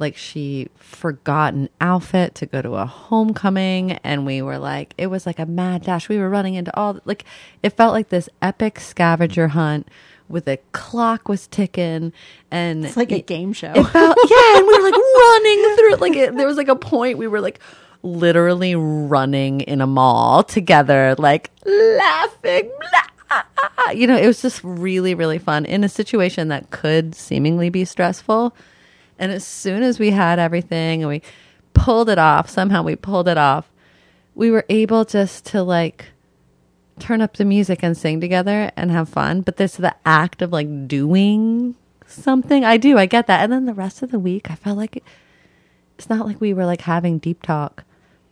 S1: like she forgot an outfit to go to a homecoming and we were like it was like a mad dash. We were running into all like it felt like this epic scavenger hunt with a clock was ticking and
S2: It's like a game show.
S1: it felt [LAUGHS] yeah and we were like running through it like it, there was like a point we were like literally running in a mall together like laughing blah. You know it was just really really fun in a situation that could seemingly be stressful and as soon as we had everything and we pulled it off somehow we pulled it off we were able just to like turn up the music and sing together and have fun. But this the act of like doing something. I do, I get that. And then the rest of the week, I felt like it's not like we were like having deep talk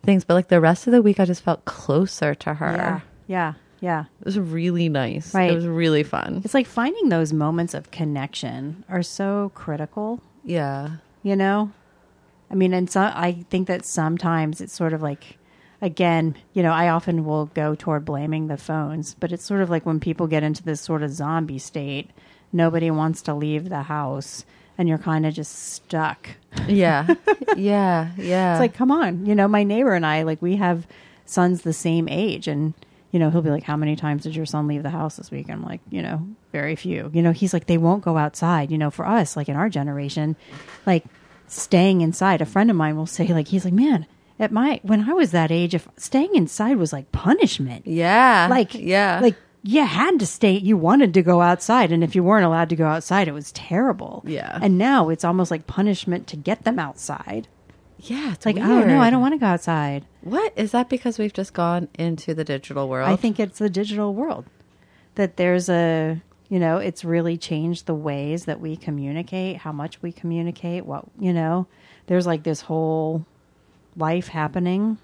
S1: things, but like the rest of the week, I just felt closer to her.
S2: Yeah. Yeah. Yeah.
S1: It was really nice.
S2: Right.
S1: It was really fun.
S2: It's like finding those moments of connection are so critical.
S1: Yeah.
S2: you know i mean and so i think that sometimes it's sort of like again you know i often will go toward blaming the phones but it's sort of like when people get into this sort of zombie state nobody wants to leave the house and you're kind of just stuck
S1: Yeah. [LAUGHS] yeah. Yeah.
S2: it's like come on you know my neighbor and i like we have sons the same age and you know he'll be like how many times did your son leave the house this week i'm like you know very few you know he's like they won't go outside you know for us like in our generation like staying inside a friend of mine will say like he's like man at my when i was that age if staying inside was like punishment
S1: yeah.
S2: like
S1: yeah.
S2: like you had to stay you wanted to go outside and if you weren't allowed to go outside it was terrible
S1: Yeah.
S2: and now it's almost like punishment to get them outside
S1: yeah. It's
S2: like oh no i don't want to go outside
S1: What? Is that because we've just gone into the digital world?
S2: I think it's the digital world that there's a you know it's really changed the ways that we communicate, how much we communicate, what you know. There's like this whole life happening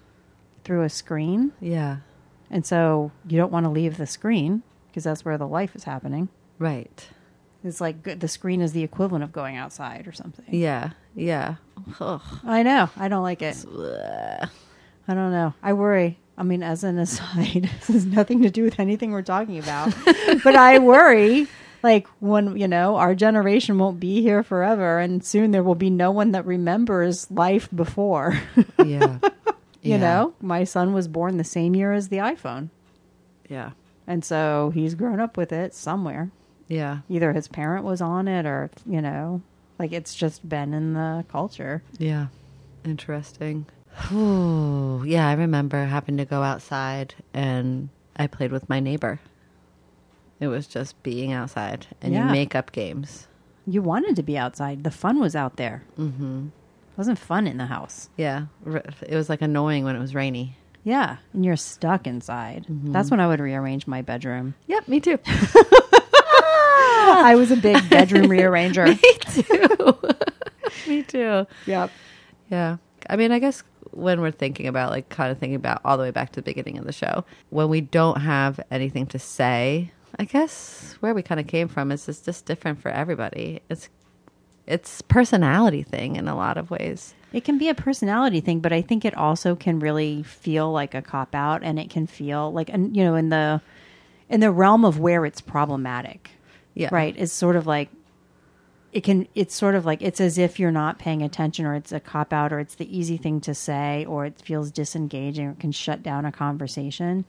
S2: through a screen,
S1: Yeah.
S2: and so you don't want to leave the screen because that's where the life is happening.
S1: Right.
S2: It's like the screen is the equivalent of going outside or something.
S1: Yeah. Yeah. Ugh.
S2: I know. I don't like it. I don't know. I worry. I mean, as an aside, [LAUGHS] this has nothing to do with anything we're talking about, [LAUGHS] but I worry like when, you know, our generation won't be here forever and soon there will be no one that remembers life before.
S1: Yeah. [LAUGHS]
S2: you
S1: Yeah.
S2: know, my son was born the same year as the iPhone.
S1: Yeah.
S2: And so he's grown up with it somewhere.
S1: Yeah.
S2: Either his parent was on it or, you know, like it's just been in the culture.
S1: Yeah. Interesting. Ooh, yeah, I remember having to go outside and I played with my neighbor. It was just being outside and
S2: Yeah.
S1: you make up games.
S2: You wanted to be outside. The fun was out there. Mm-hmm. It wasn't fun in the house.
S1: Yeah, it was like annoying when it was rainy.
S2: Yeah, and you're stuck inside. That's when I would rearrange my bedroom.
S1: Yep, me too. [LAUGHS]
S2: I was a big bedroom rearranger. [LAUGHS]
S1: Me too. [LAUGHS] me too.
S2: Yep.
S1: Yeah. I mean, I guess when we're thinking about, like, kind of thinking about all the way back to the beginning of the show, when we don't have anything to say, I guess where we kind of came from is just, just different for everybody. It's it's personality thing in a lot of ways.
S2: It can be a personality thing, but I think it also can really feel like a cop out, and it can feel like, and you know, in the in the realm of where it's problematic,
S1: Yeah.
S2: right? It's sort of like it can. It's sort of like it's as if you're not paying attention, or it's a cop out, or it's the easy thing to say, or it feels disengaging, or it can shut down a conversation.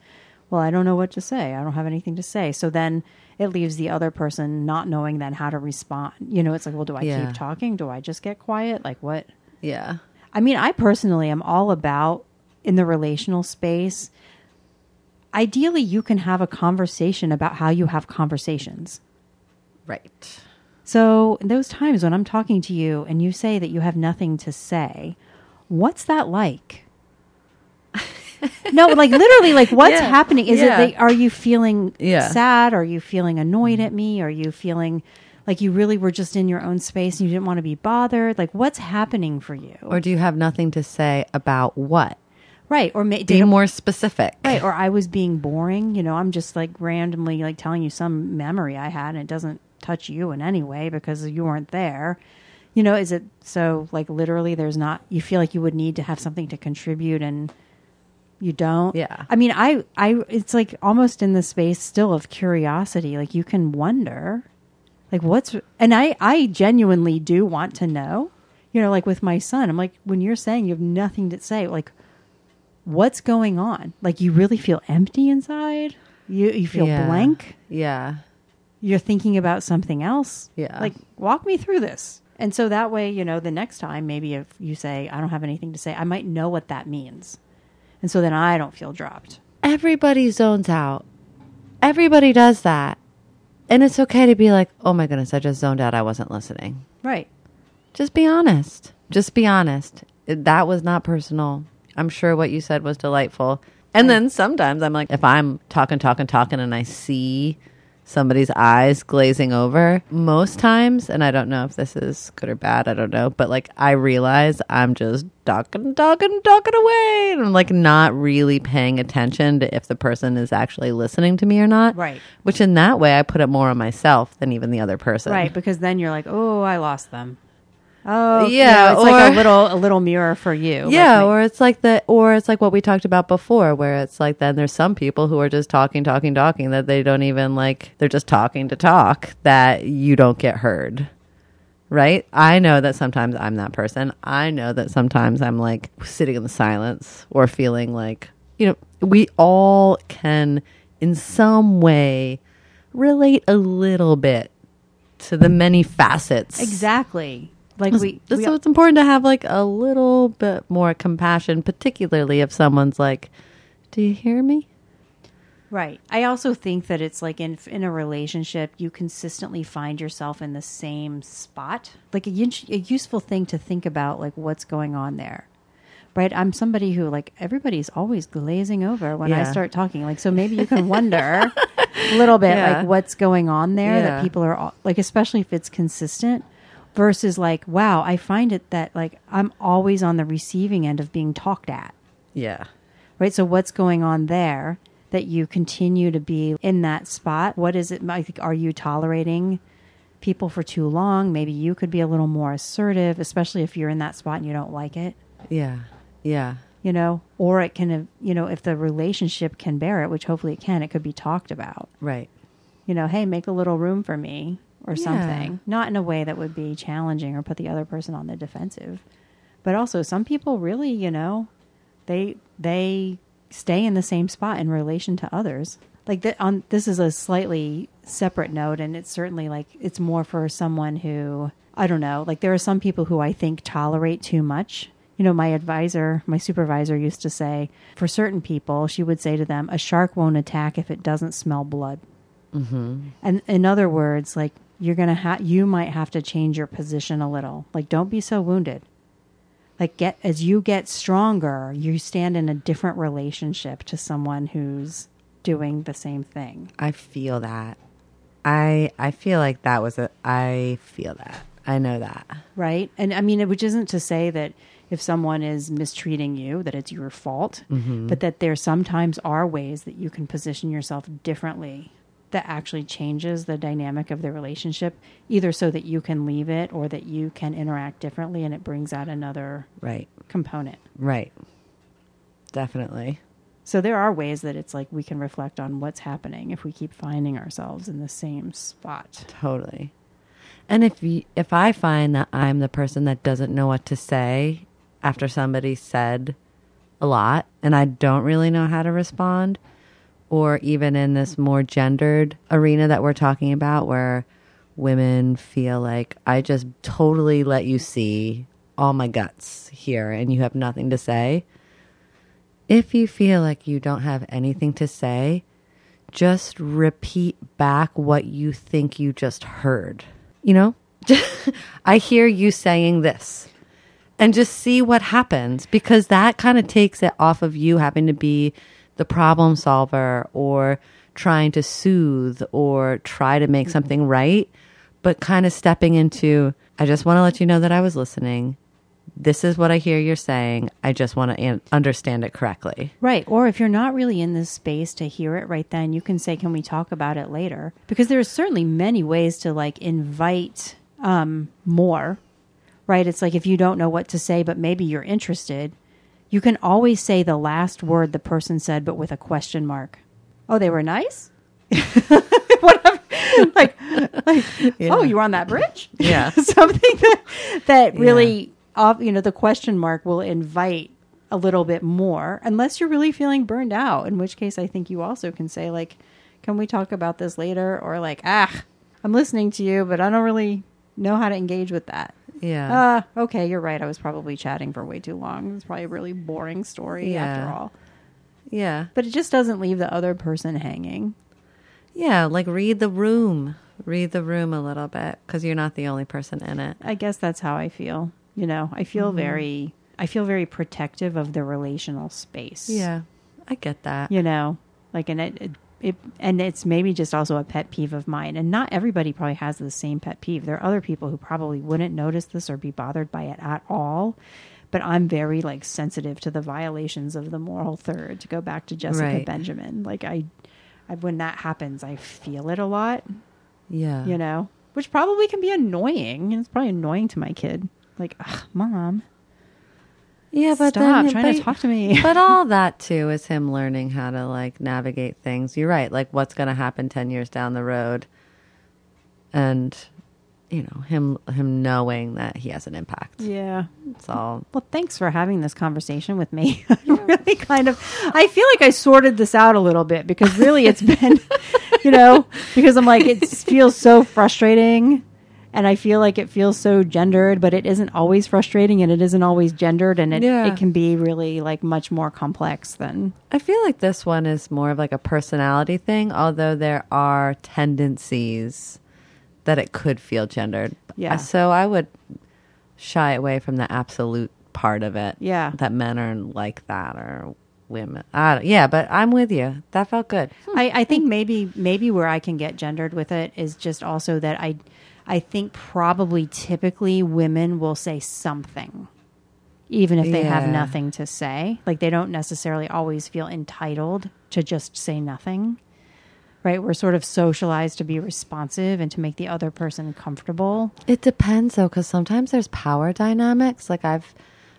S2: Well, I don't know what to say. I don't have anything to say. So then it leaves the other person not knowing then how to respond. You know, it's like, well, do I
S1: Yeah.
S2: keep talking? Do I just get quiet? Like what?
S1: Yeah.
S2: I mean, I personally am all about in the relational space. Ideally, you can have a conversation about how you have conversations.
S1: Right.
S2: So, those times when I'm talking to you and you say that you have nothing to say, what's that like? no, like literally, like [LAUGHS] what's
S1: Yeah.
S2: happening? Is
S1: Yeah.
S2: it like, are you feeling
S1: Yeah.
S2: sad? Are you feeling annoyed mm-hmm. at me? Are you feeling like you really were just in your own space and you didn't want to be bothered? Like, what's happening for you?
S1: Or do you have nothing to say about what?
S2: right? Or may,
S1: Be more specific.
S2: Right, or I was being boring. You know, I'm just like randomly like telling you some memory I had, and it doesn't touch you in any way because you weren't there. You know, is it so like literally? There's not. You feel like you would need to have something to contribute, and you don't.
S1: Yeah.
S2: I mean, I, I, it's like almost in the space still of curiosity. Like you can wonder, like what's, and I, I genuinely do want to know. You know, like with my son, I'm like, when you're saying you have nothing to say, like what's going on? Like you really feel empty inside? You you feel
S1: Yeah.
S2: blank?
S1: Yeah.
S2: You're thinking about something else?
S1: Yeah.
S2: Like walk me through this. And so that way, you know, the next time maybe if you say I don't have anything to say, I might know what that means. And so then I don't feel dropped.
S1: Everybody zones out. Everybody does that. And it's okay to be like, oh my goodness, I just zoned out. I wasn't listening.
S2: Right.
S1: Just be honest. Just be honest. That was not personal. I'm sure what you said was delightful. And then sometimes I'm like, if I'm talking, talking, talking, and I see somebody's eyes glazing over, most times, and I don't know if this is good or bad, I don't know, but like I realize I'm just talking, talking, talking away. And I'm like not really paying attention to if the person is actually listening to me or not.
S2: Right.
S1: Which in that way, I put it more on myself than even the other person.
S2: Right, because then you're like, "Oh, I lost them." Oh,
S1: Yeah,
S2: yeah, it's like a little a little mirror for you.
S1: Yeah,
S2: Like,
S1: or it's like the or it's like what we talked about before where it's like then there's some people who are just talking talking talking that they don't even like they're just talking to talk that you don't get heard. Right? I know that sometimes I'm that person. I know that sometimes I'm like sitting in the silence or feeling like, you know, we all can in some way relate a little bit to the many facets
S2: exactly. Like we,
S1: so
S2: we
S1: it's important to have like a little bit more compassion, particularly if someone's like, "Do you hear me?"
S2: Right. I also think that it's like in in a relationship, you consistently find yourself in the same spot. Like a, a useful thing to think about, like what's going on there. Right. I'm somebody who like everybody's always glazing over when I start talking. Like so, maybe you can [LAUGHS] wonder a little bit
S1: Yeah.
S2: like what's going on there
S1: Yeah.
S2: that people are all, like, especially if it's consistent. Versus like, wow, I find it that like I'm always on the receiving end of being talked at
S1: Yeah,
S2: right? So what's going on there that you continue to be in that spot? What is it? Like, are you tolerating people for too long? Maybe you could be a little more assertive, especially if you're in that spot and you don't like it,
S1: yeah, yeah,
S2: you know. Or it can, you know, if the relationship can bear it, which hopefully it can, it could be talked about.
S1: right.
S2: You know, hey, make a little room for me or
S1: Yeah.
S2: something. Not in a way that would be challenging or put the other person on the defensive. But also some people really, you know, they they stay in the same spot in relation to others. Like that on this is a slightly separate note and it's certainly like it's more for someone who I don't know, like there are some people who I think tolerate too much You know, my advisor, my supervisor used to say, for certain people, she would say to them, a shark won't attack if it doesn't smell blood. Mm-hmm. And in other words, like you're gonna have, you might have to change your position a little. Like, don't be so wounded. Like, get as you get stronger, you stand in a different relationship to someone who's doing the same thing.
S1: I feel that. I I feel like that was a. I feel that. I know that.
S2: right? And I mean, which isn't to say that if someone is mistreating you, that it's your fault, mm-hmm. but that there sometimes are ways that you can position yourself differently that actually changes the dynamic of the relationship, either so that you can leave it or that you can interact differently and it brings out another
S1: Right.
S2: component.
S1: Right. Definitely.
S2: So there are ways that it's like we can reflect on what's happening if we keep finding ourselves in the same spot.
S1: Totally. And if you, if I find that I'm the person that doesn't know what to say after somebody said a lot and I don't really know how to respond or even in this more gendered arena that we're talking about where women feel like I just totally let you see all my guts here and you have nothing to say. If you feel like you don't have anything to say, just repeat back what you think you just heard. You know, [LAUGHS] I hear you saying this and just see what happens because that kind of takes it off of you having to be the problem solver or trying to soothe or try to make something right, but kind of stepping into, I just want to let you know that I was listening. This is what I hear you're saying. I just want to an- understand it correctly.
S2: Right. Or if you're not really in this space to hear it right then, you can say, Can we talk about it later? Because there are certainly many ways to like invite um, more, right? It's like if you don't know what to say, but maybe you're interested, you can always say the last word the person said, but with a question mark. Oh, they were nice? [LAUGHS] Whatever. [LAUGHS] like, like oh, you were on that bridge?
S1: Yeah. [LAUGHS]
S2: something that that really off you know the question mark will invite a little bit more unless you're really feeling burned out in which case i think you also can say like can we talk about this later or like ah i'm listening to you but i don't really know how to engage with that
S1: Yeah.
S2: uh okay you're right i was probably chatting for way too long it's probably a really boring story
S1: Yeah.
S2: after all
S1: yeah.
S2: but it just doesn't leave the other person hanging
S1: Yeah, like read the room. Read the room a little bit because you're not the only person in it.
S2: I guess that's how I feel. You know, I feel
S1: Mm-hmm.
S2: very I feel very protective of the relational space.
S1: Yeah, I get that.
S2: You know, like and it, it it and it's maybe just also a pet peeve of mine. And not everybody probably has the same pet peeve. There are other people who probably wouldn't notice this or be bothered by it at all. But I'm very like sensitive to the violations of the moral third. To go back to Jessica
S1: Right.
S2: Benjamin, like I, I when that happens, I feel it a lot
S1: Yeah.
S2: you know, which probably can be annoying. It's probably annoying to my kid. Like, Ugh, mom,
S1: Yeah, but
S2: stop
S1: then,
S2: trying to
S1: but-
S2: talk to me. [LAUGHS]
S1: but all that [LAUGHS] too is him learning how to like navigate things. You're right. Like what's going to happen 10 years down the road and you know, him him knowing that he has an impact.
S2: yeah.
S1: It's all
S2: Well, thanks for having this conversation with me. [LAUGHS] I really kind of, I feel like I sorted this out a little bit because really it's been, you know, because I'm like, it feels so frustrating. And I feel like it feels so gendered, but it isn't always frustrating and it isn't always gendered. And it,
S1: Yeah.
S2: it can be really like much more complex than,
S1: I feel like this one is more of like a personality thing, although there are tendencies that it could feel gendered.
S2: Yeah.
S1: So I would shy away from the absolute part of it.
S2: Yeah.
S1: That men are like that or women. I yeah, but I'm with you. That felt good.
S2: I, I think maybe maybe where I can get gendered with it is just also that I I think probably typically women will say something even if they have nothing to say. Like they don't necessarily always feel entitled to just say nothing. Right? We're sort of socialized to be responsive and to make the other person comfortable.
S1: It depends though, because sometimes there's power dynamics. Like I've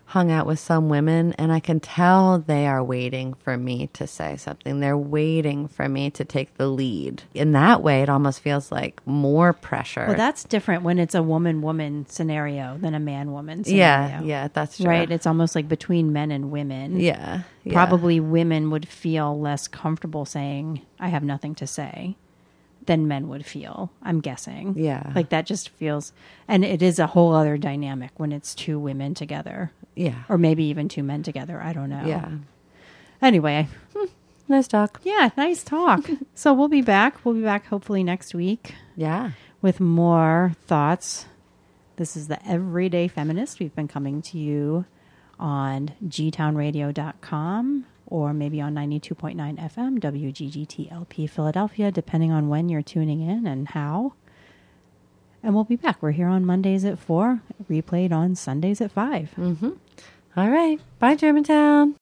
S1: hung out with some women and I can tell they are waiting for me to say something. They're waiting for me to take the lead. In that way, it almost feels like more pressure.
S2: Well, that's different when it's a woman woman scenario than a man woman scenario.
S1: yeah, yeah, that's true.
S2: Right? It's almost like between men and women.
S1: yeah, yeah.
S2: probably women would feel less comfortable saying i have nothing to say than men would feel i'm guessing
S1: Yeah.
S2: like that just feels and it is a whole other dynamic when it's two women together
S1: Yeah.
S2: or maybe even two men together. I don't know.
S1: Yeah.
S2: Anyway, [LAUGHS]
S1: Nice talk.
S2: yeah, nice talk. [LAUGHS] so we'll be back. We'll be back hopefully next week
S1: Yeah.
S2: with more thoughts. This is the Everyday Feminist. We've been coming to you on gtownradio.com or maybe on 92.9 FM, WGGTLP Philadelphia, depending on when you're tuning in and how. And we'll be back. We're here on Mondays at 4, replayed on Sundays at 5. Mm-hmm.
S1: All right. Bye, Germantown.